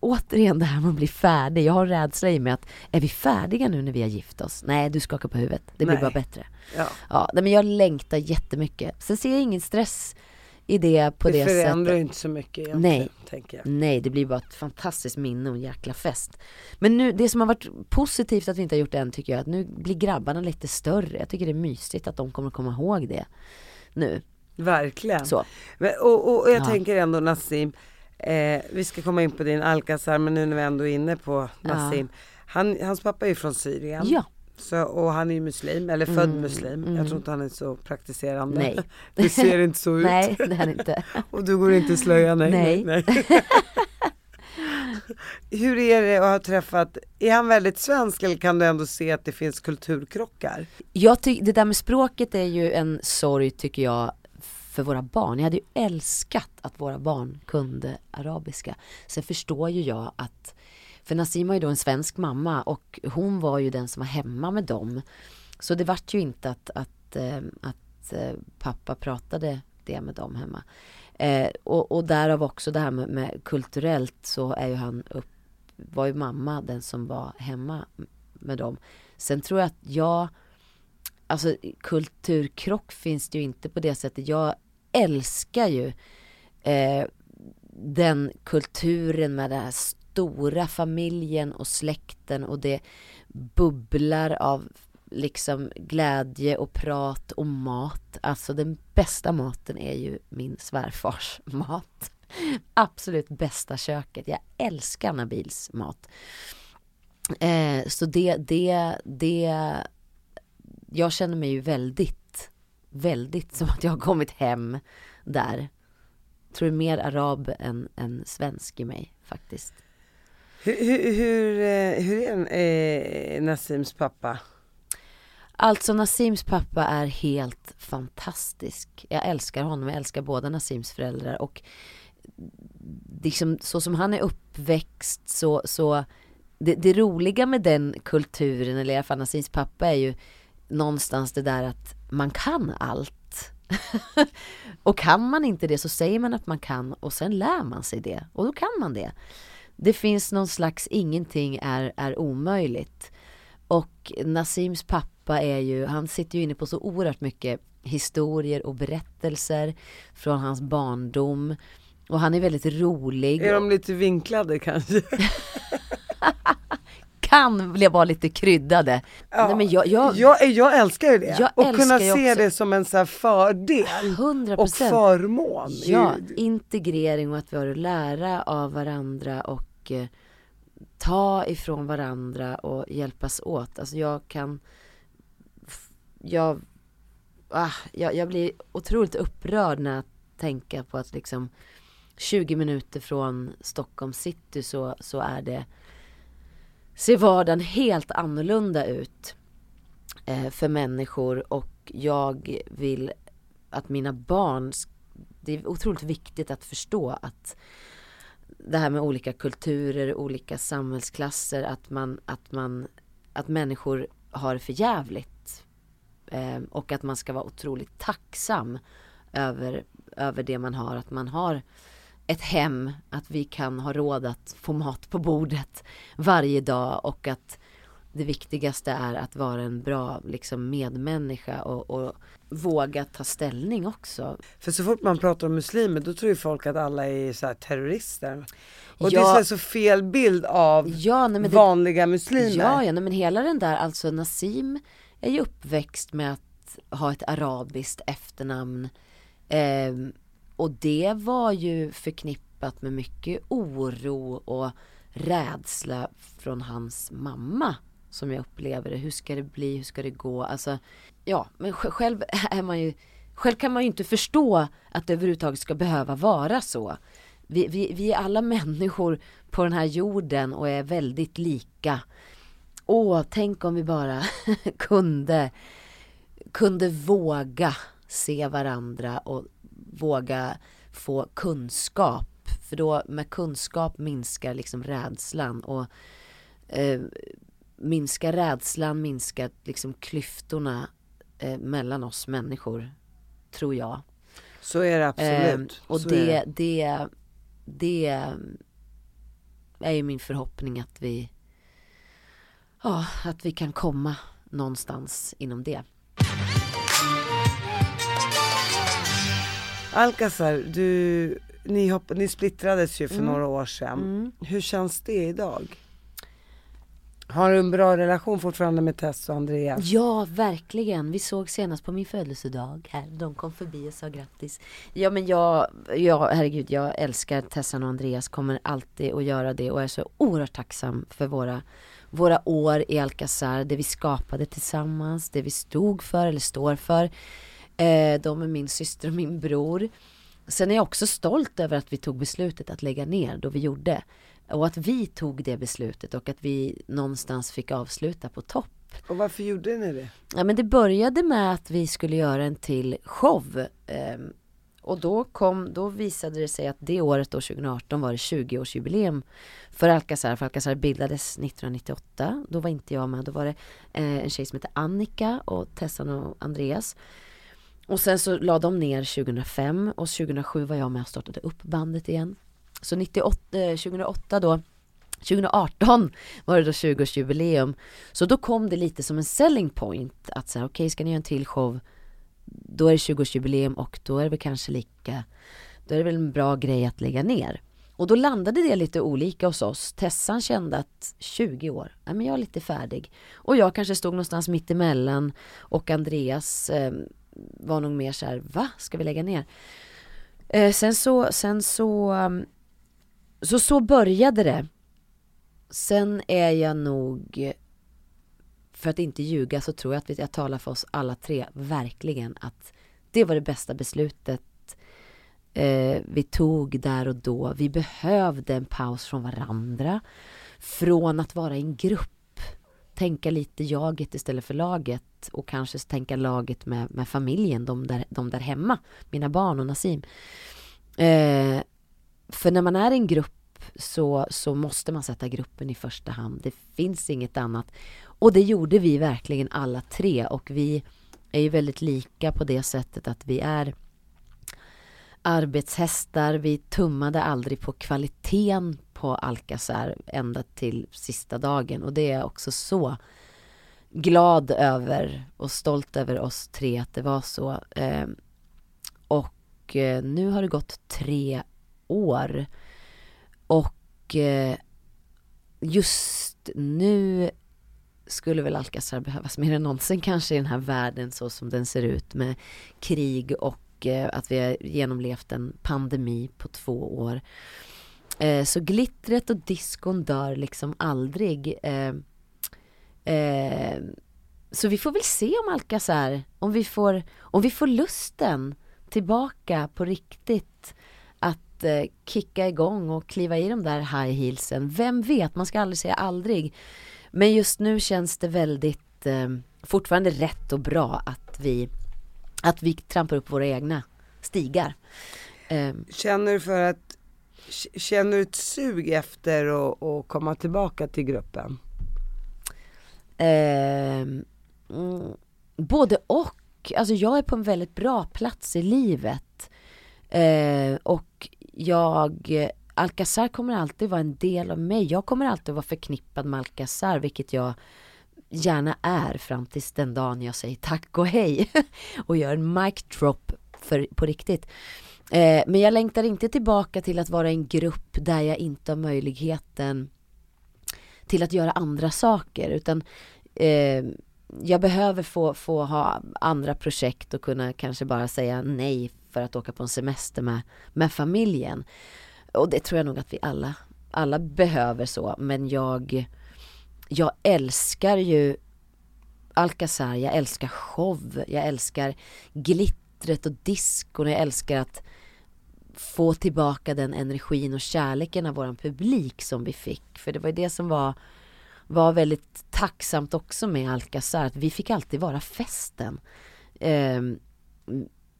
återigen det här med att bli färdig. Jag har rädsla i mig att är vi färdiga nu när vi har gift oss? Nej, du skakar på huvudet. Det blir Nej. bara bättre. Ja. Ja, men jag längtar jättemycket. Sen ser jag ingen stress i det på det, det förändrar sättet. ju inte så mycket egentligen, Nej. tänker jag. Nej, det blir bara ett fantastiskt minne och en jäkla fest. Men nu, det som har varit positivt att vi inte har gjort det än tycker jag, att nu blir grabbarna lite större. Jag tycker det är mysigt att de kommer komma ihåg det nu. Verkligen. Så. Men, och, och, jag Ja. tänker ändå Nassim, eh, vi ska komma in på din Alcazar men nu när vi ändå är inne på Nassim. Han, hans pappa är ju från Syrien. Ja. Så, och han är ju muslim, eller född muslim. Jag tror inte han är så praktiserande. Nej. Det ser inte så ut. Nej, det är inte. Och du går inte i slöja, nej. Nej. nej. Hur är det att ha träffat, är han väldigt svensk eller kan du ändå se att det finns kulturkrockar? Jag tycker, det där med språket är ju en sorg tycker jag för våra barn. Jag hade ju älskat att våra barn kunde arabiska. Sen förstår ju jag att, för Nassim har ju då en svensk mamma och hon var ju den som var hemma med dem. Så det vart ju inte att, att, eh, att eh, pappa pratade det med dem hemma. Eh, och, och därav också det här med, med kulturellt så är ju han upp, var ju mamma den som var hemma med dem. Sen tror jag att jag Alltså kulturkrock finns det ju inte på det sättet. Jag älskar ju eh, den kulturen med det här stora familjen och släkten och det bubblar av liksom glädje och prat och mat. Alltså den bästa maten är ju min svärfars mat. Absolut bästa köket. Jag älskar Nabils mat. Eh, så det, det, det, jag känner mig ju väldigt, väldigt som att jag har kommit hem där. Tror det är mer arab än, än svensk i mig faktiskt. Hur, hur, hur, eh, hur är eh, Nassims pappa? Alltså Nassims pappa är helt fantastisk. Jag älskar honom, jag älskar båda Nassims föräldrar och liksom, så som han är uppväxt så, så det, det roliga med den kulturen, eller i alla fall Nasims pappa är ju någonstans det där att man kan allt. och kan man inte det så säger man att man kan och sen lär man sig det och då kan man det. Det finns någon slags ingenting är, är omöjligt. Och Nasims pappa är ju, han sitter ju inne på så oerhört mycket historier och berättelser från hans barndom. Och han är väldigt rolig. Är de lite vinklade kanske? kan vara lite kryddade. Ja, Nej, men jag, jag, jag, jag älskar ju det. Jag och kunna se också- det som en så fördel 100%. och förmån. Ja, integrering och att vi har att lära av varandra och mycket ta ifrån varandra och hjälpas åt. Alltså jag kan, jag, ah, jag, jag blir otroligt upprörd när jag tänker på att liksom 20 minuter från Stockholm city så, så är det, ser vardagen helt annorlunda ut eh, för människor och jag vill att mina barn, det är otroligt viktigt att förstå att det här med olika kulturer, olika samhällsklasser, att man, att man, att människor har det för jävligt. Eh, och att man ska vara otroligt tacksam över, över det man har, att man har ett hem, att vi kan ha råd att få mat på bordet varje dag och att det viktigaste är att vara en bra liksom, medmänniska och, och våga ta ställning också. För så fort man pratar om muslimer då tror ju folk att alla är så terrorister. Och Ja. det är så, så fel bild av Ja, nej, men det, vanliga muslimer. ja, ja, nej, men hela den där, alltså Nassim är ju uppväxt med att ha ett arabiskt efternamn. Ehm, och det var ju förknippat med mycket oro och rädsla från hans mamma. Som jag upplever det. Hur ska det bli? Hur ska det gå? Alltså, ja, men sj- själv är man ju Själv kan man ju inte förstå att det överhuvudtaget ska behöva vara så. Vi, vi, vi är alla människor på den här jorden och är väldigt lika. Åh, tänk om vi bara kunde, kunde våga se varandra och våga få kunskap. För då med kunskap minskar liksom rädslan och eh, minskar rädslan, minskar liksom klyftorna eh, mellan oss människor, tror jag. Så är det absolut. Eh, och det, är det, det är ju min förhoppning att vi, ja, att vi kan komma någonstans inom det. Alcazar, du, ni, hopp, ni splittrades ju för Mm. några år sedan. Hur känns det idag? Har du en bra relation fortfarande med Tess och Andreas? Ja, verkligen. Vi såg senast på min födelsedag här. De kom förbi och sa grattis. Ja, men jag, ja, herregud, jag älskar Tessan och Andreas, kommer alltid att göra det och är så oerhört tacksam för våra, våra år i Alcazar, det vi skapade tillsammans, det vi stod för eller står för. Eh, de är min syster och min bror. Sen är jag också stolt över att vi tog beslutet att lägga ner då vi gjorde. Och att vi tog det beslutet och att vi någonstans fick avsluta på topp. Och varför gjorde ni det? Ja men det började med att vi skulle göra en till show. ehm, och då kom, då visade det sig att det året då 2018 var det 20-årsjubileum för Alcazar. För Alcazar bildades 1998. Då var inte jag med. Då var det eh, en tjej som hette Annika och Tessan och Andreas. Och sen så la de ner 2005 och 2007 var jag med och startade upp bandet igen. Så 98, eh, 2008 då 2018 var det då 20-årsjubileum. Så då kom det lite som en selling point att säga okej ska ni göra en till show då är det 20-årsjubileum och då är det väl kanske lika då är det väl en bra grej att lägga ner. Och då landade det lite olika hos oss. Tessan kände att 20 år, nej men jag är lite färdig. Och jag kanske stod någonstans mitt emellan och Andreas eh, var nog mer så här, va? Ska vi lägga ner? Eh, sen så, sen så, um, så så började det. Sen är jag nog, för att inte ljuga så tror jag att jag talar för oss alla tre, verkligen att det var det bästa beslutet eh, vi tog där och då. Vi behövde en paus från varandra. Från att vara i en grupp. Tänka lite jaget istället för laget. Och kanske tänka laget med, med familjen, de där, de där hemma. Mina barn och Nassim. Eh, för när man är en grupp så, så måste man sätta gruppen i första hand. Det finns inget annat. Och det gjorde vi verkligen alla tre och vi är ju väldigt lika på det sättet att vi är arbetshästar. Vi tummade aldrig på kvaliteten på Alcazar ända till sista dagen och det är jag också så glad över och stolt över oss tre att det var så. Ehm, och eh, nu har det gått tre år och eh, just nu skulle väl Alcazar behövas mer än någonsin kanske i den här världen så som den ser ut med krig och eh, att vi har genomlevt en pandemi på två år. Eh, så glittret och diskon dör liksom aldrig. Så vi får väl se om Alcazar, om vi får, om vi får lusten tillbaka på riktigt att eh, kicka igång och kliva i de där high heelsen. Vem vet, man ska aldrig säga aldrig. Men just nu känns det väldigt eh, fortfarande rätt och bra att vi, att vi trampar upp våra egna stigar. Eh, Känner du för att, känner du ett sug efter att, att komma tillbaka till gruppen? Eh, mm, både och. Alltså jag är på en väldigt bra plats i livet. Eh, och jag, Alcazar kommer alltid vara en del av mig. Jag kommer alltid vara förknippad med Alcazar, vilket jag gärna är fram tills den dagen jag säger tack och hej och gör en mic drop för, på riktigt. Eh, men jag längtar inte tillbaka till att vara en grupp där jag inte har möjligheten till att göra andra saker utan eh, jag behöver få, få ha andra projekt och kunna kanske bara säga nej för att åka på en semester med, med familjen. Och det tror jag nog att vi alla, alla behöver så men jag, jag älskar ju Alcazar, jag älskar show, jag älskar glittret och diskon, jag älskar att få tillbaka den energin och kärleken av våran publik som vi fick. För det var ju det som var, var väldigt tacksamt också med Alcazar, att vi fick alltid vara festen. Eh,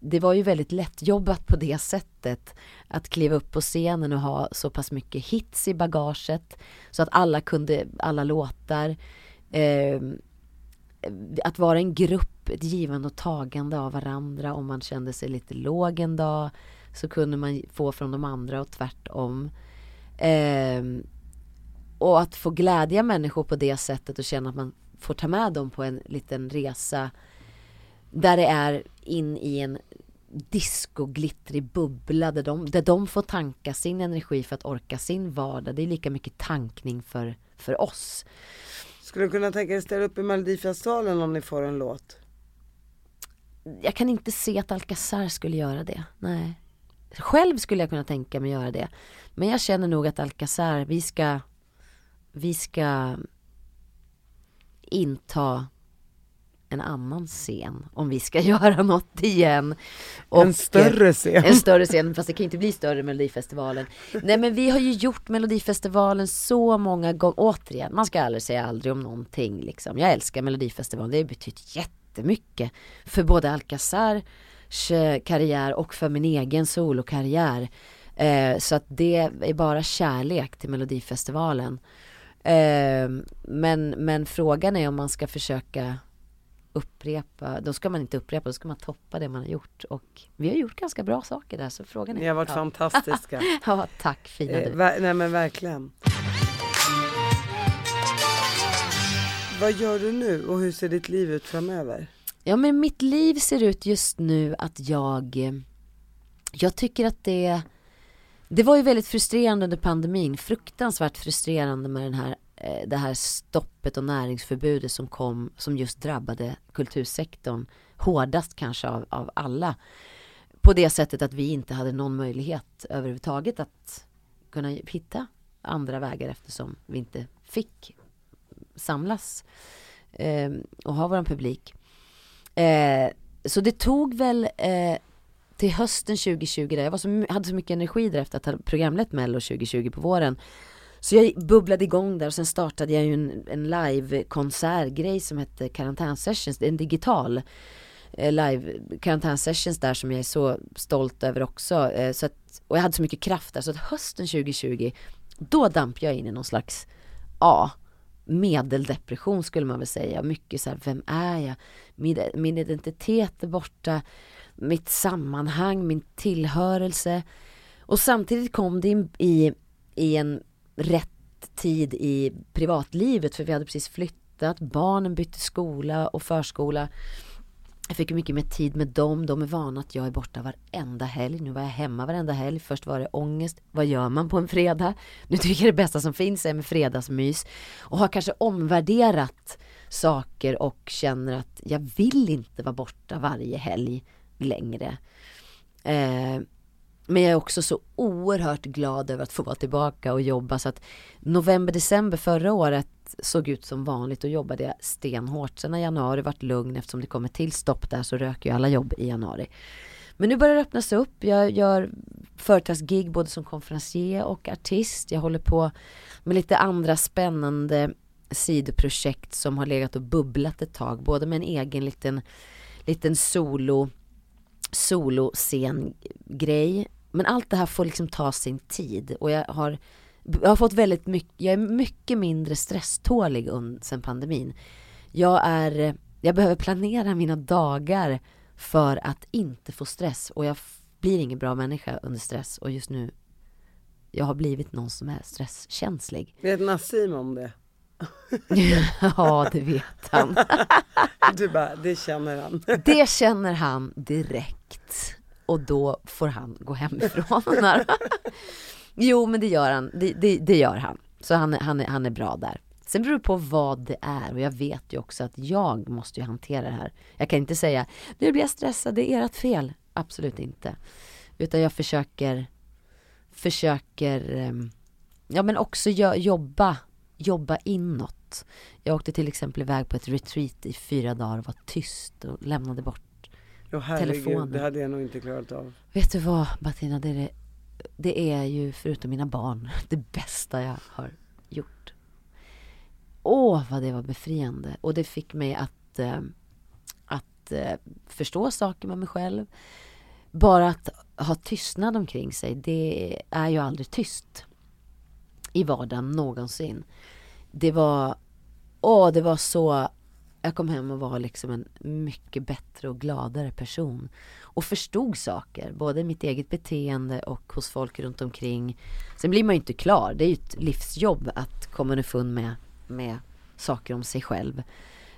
det var ju väldigt lättjobbat på det sättet att kliva upp på scenen och ha så pass mycket hits i bagaget så att alla kunde alla låtar. Eh, att vara en grupp, ett givande och tagande av varandra om man kände sig lite låg en dag så kunde man få från de andra och tvärtom. Eh, och att få glädja människor på det sättet och känna att man får ta med dem på en liten resa där det är in i en disco-glittrig bubbla där de, där de får tanka sin energi för att orka sin vardag. Det är lika mycket tankning för, för oss. Skulle du kunna tänka dig ställa upp i Melodifestivalen om ni får en låt? Jag kan inte se att Alcazar skulle göra det, nej. Själv skulle jag kunna tänka mig göra det. Men jag känner nog att Alcazar, vi ska, vi ska inta en annan scen om vi ska göra något igen. Och, en större scen. En större scen, fast det kan inte bli större än Melodifestivalen. Nej men vi har ju gjort Melodifestivalen så många gånger, återigen, man ska aldrig säga aldrig om någonting liksom. Jag älskar Melodifestivalen, det har betytt jättemycket för både Alcazar karriär och för min egen solokarriär. Eh, så att det är bara kärlek till Melodifestivalen. Eh, men, men frågan är om man ska försöka upprepa, då ska man inte upprepa, då ska man toppa det man har gjort. Och vi har gjort ganska bra saker där, så frågan är... Ni har varit ja. fantastiska. ja, tack fina eh, du. nej men verkligen. Vad gör du nu och hur ser ditt liv ut framöver? Ja men mitt liv ser ut just nu att jag, jag tycker att det, det var ju väldigt frustrerande under pandemin, fruktansvärt frustrerande med den här, eh, Eh, det här stoppet och näringsförbudet som kom, som just drabbade kultursektorn hårdast kanske av, av alla. På det sättet att vi inte hade någon möjlighet överhuvudtaget att kunna hitta andra vägar eftersom vi inte fick samlas eh, och ha vår publik. Eh, så det tog väl eh, till hösten 2020, där jag var så, hade så mycket energi därefter att ha programlett Mello 2020 på våren. Så jag bubblade igång där och sen startade jag ju en, en live-konsertgrej som hette Karantän Sessions, en digital. Eh, live live karantänsessions där som jag är så stolt över också. Eh, så att, och jag hade så mycket kraft där så att hösten 2020 då damp jag in i någon slags, ja, medeldepression skulle man väl säga. Mycket så här, vem är jag? Min, min identitet är borta, mitt sammanhang, min tillhörelse. Och samtidigt kom det in i, i en rätt tid i privatlivet för vi hade precis flyttat, barnen bytte skola och förskola. Jag fick mycket mer tid med dem. De är vana att jag är borta varenda helg. Nu var jag hemma varenda helg. Först var det ångest. Vad gör man på en fredag? Nu tycker jag det bästa som finns är med fredagsmys. Och har kanske omvärderat saker och känner att jag vill inte vara borta varje helg längre. Eh, men jag är också så oerhört glad över att få vara tillbaka och jobba så att november, december förra året såg ut som vanligt och jobbade jag stenhårt. Sen har januari varit lugn eftersom det kommer till stopp där så röker ju alla jobb i januari. Men nu börjar det öppnas upp. Jag gör företagsgig både som konferencier och artist. Jag håller på med lite andra spännande sidoprojekt som har legat och bubblat ett tag. Både med en egen liten, liten solo soloscengrej. Men allt det här får liksom ta sin tid och jag har jag har fått väldigt mycket, jag är mycket mindre stresstålig sen pandemin. Jag är, jag behöver planera mina dagar för att inte få stress och jag blir ingen bra människa under stress och just nu jag har blivit någon som är stresskänslig. Vet Nassim om det? ja, det vet han. du bara, det känner han. det känner han direkt. Och då får han gå hemifrån. Jo men det gör han, det, det, det gör han. Så han, han, han är bra där. Sen beror det på vad det är och jag vet ju också att jag måste ju hantera det här. Jag kan inte säga, nu blir jag stressad, det är ert fel. Absolut inte. Utan jag försöker, försöker, ehm, ja men också jobba, jobba inåt. Jag åkte till exempel iväg på ett retreat i fyra dagar och var tyst och lämnade bort oh, herregud, telefonen. Det hade jag nog inte klarat av. Vet du vad Bettina, det är det det är ju förutom mina barn det bästa jag har gjort. Åh, vad det var befriande. Och det fick mig att, eh, att eh, förstå saker med mig själv. Bara att ha tystnad omkring sig, det är ju aldrig tyst i vardagen någonsin. Det var, åh, det var så jag kom hem och var liksom en mycket bättre och gladare person. Och förstod saker, både mitt eget beteende och hos folk runt omkring. Sen blir man ju inte klar, det är ju ett livsjobb att komma underfund med, med saker om sig själv.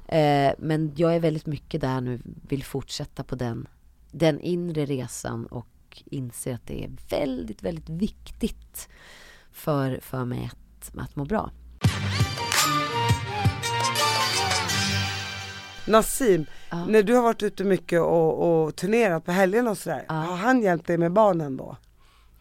Eh, men jag är väldigt mycket där nu, vill fortsätta på den, den inre resan och inser att det är väldigt, väldigt viktigt för, för mig att, att må bra. Nassim, ja. när du har varit ute mycket och, och turnerat på helgerna och sådär, ja. har han hjälpt dig med barnen då?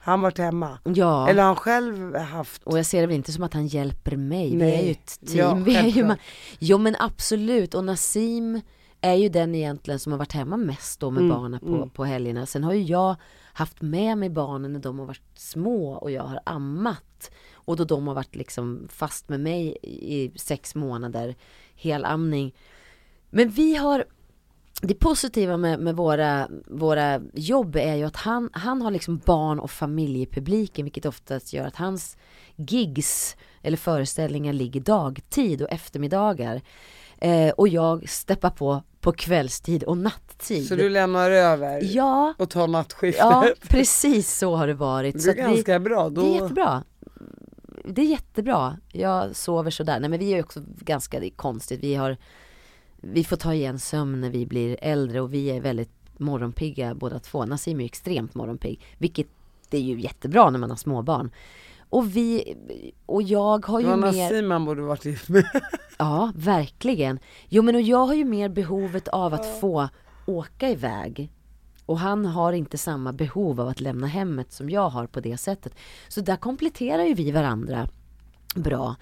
Har han varit hemma? Ja. Eller har han själv haft? Och jag ser det väl inte som att han hjälper mig, Nej. vi är ju ett team. Ja, vi är ju jo men absolut, och Nassim är ju den egentligen som har varit hemma mest då med mm. barnen på, mm. på helgerna. Sen har ju jag haft med mig barnen när de har varit små och jag har ammat. Och då de har varit liksom fast med mig i sex månader, helamning. Men vi har det positiva med, med, våra, våra jobb är ju att han, han har liksom barn och familjepubliken vilket oftast gör att hans gigs eller föreställningar ligger dagtid och eftermiddagar. Eh, och jag steppar på på kvällstid och nattid. Så du lämnar över ja, och tar nattskiftet? Ja, precis så har det varit. Det är ganska vi, bra. Då... Det är jättebra. Det är jättebra. Jag sover sådär. Nej men vi är ju också ganska, det är konstigt. Vi har vi får ta igen sömn när vi blir äldre och vi är väldigt morgonpigga båda två. Nassim är ju extremt morgonpigg, vilket det är ju jättebra när man har småbarn. Och vi, och jag har ju mer... Nassim man borde varit gift med. ja, verkligen. Jo men och jag har ju mer behovet av att få åka iväg. Och han har inte samma behov av att lämna hemmet som jag har på det sättet. Så där kompletterar ju vi varandra bra.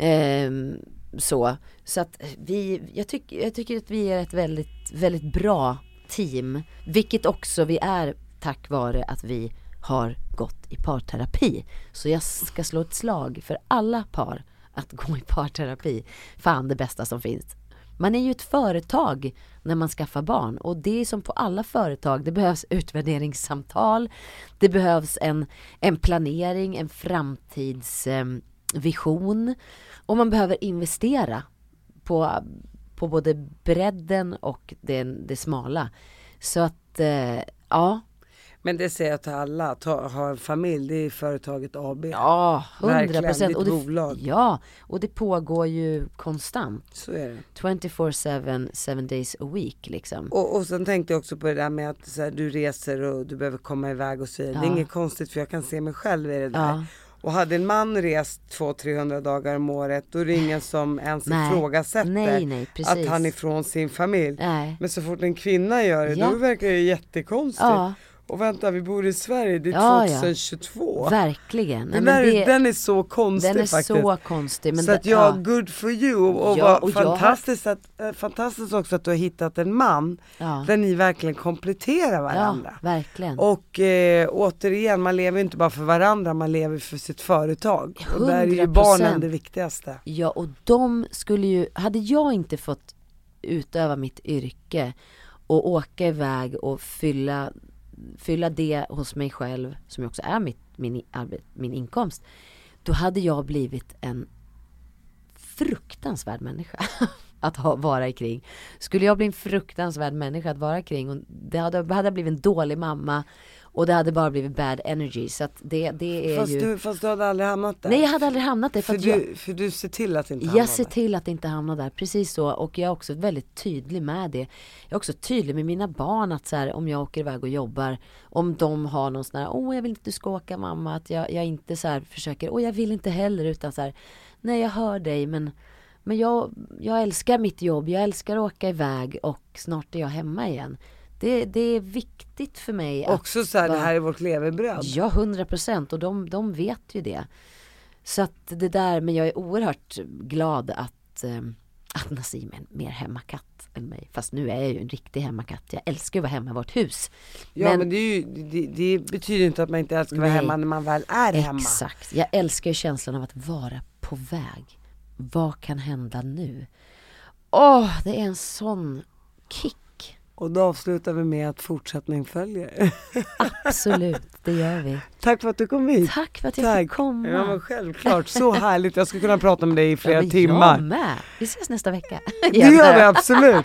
Um, så. Så att vi, jag, tyck, jag tycker att vi är ett väldigt, väldigt bra team. Vilket också vi är tack vare att vi har gått i parterapi. Så jag ska slå ett slag för alla par att gå i parterapi. Fan det bästa som finns. Man är ju ett företag när man skaffar barn och det är som på alla företag. Det behövs utvärderingssamtal. Det behövs en, en planering, en framtidsvision. Eh, och man behöver investera på, på både bredden och det, det smala. Så att, eh, ja. Men det säger jag till alla, att ha, en familj, det är företaget AB. Ja, hundra procent. Och bolag. Ja, och det pågår ju konstant. Så är det. 24-7, 7 days a week liksom. Och, och sen tänkte jag också på det där med att här, du reser och du behöver komma iväg och så vidare. Ja. Det är inget konstigt för jag kan se mig själv i det där. Ja. Och hade en man rest 200-300 dagar om året då är det ingen som ens nej. ifrågasätter nej, nej, att han är från sin familj. Nej. Men så fort en kvinna gör det ja. då verkar det jättekonstigt. Ja. Och vänta, vi bor i Sverige, det är ja, 2022. Ja. Verkligen. Den, Nej, det, den är så konstig faktiskt. Den är faktiskt. så konstig. Men så att ja, good for you. Och, ja, och fantastiskt, att, äh, fantastiskt också att du har hittat en man ja. där ni verkligen kompletterar varandra. Ja, verkligen. Och äh, återigen, man lever inte bara för varandra, man lever för sitt företag. 100%. Och där är ju barnen det viktigaste. Ja, och de skulle ju, hade jag inte fått utöva mitt yrke och åka iväg och fylla fylla det hos mig själv, som också är mitt, min, min inkomst, då hade jag blivit en fruktansvärd människa att ha, vara kring. Skulle jag bli en fruktansvärd människa att vara kring, och det hade, hade jag blivit en dålig mamma och det hade bara blivit bad energy. Så att det, det är fast ju... Du, fast du hade aldrig hamnat där? Nej jag hade aldrig hamnat där. För, för, du, jag... för du ser till att inte hamna Jag ser där. till att inte hamna där, precis så. Och jag är också väldigt tydlig med det. Jag är också tydlig med mina barn att så här, om jag åker iväg och jobbar, om de har någon sån här, åh jag vill inte att du ska åka mamma, att jag, jag inte så här försöker, åh jag vill inte heller, utan så här, nej jag hör dig men men jag, jag älskar mitt jobb, jag älskar att åka iväg och snart är jag hemma igen. Det, det är viktigt för mig. Också så här, det här är vårt levebröd. Ja, hundra procent och de, de vet ju det. Så att det där, men jag är oerhört glad att, eh, att Nassim är en mer hemmakatt än mig. Fast nu är jag ju en riktig hemmakatt. Jag älskar att vara hemma i vårt hus. Ja men, men det, ju, det, det, betyder inte att man inte älskar att vara hemma när man väl är hemma. Exakt. Jag älskar ju känslan av att vara på väg. Vad kan hända nu? Åh, oh, det är en sån kick och då avslutar vi med att fortsättning följer. Absolut, det gör vi. Tack för att du kom hit. Tack för att jag Tack. fick komma. Ja men självklart, så härligt. Jag skulle kunna prata med dig i flera ja, timmar. Jag med. Vi ses nästa vecka. Det gör vi absolut.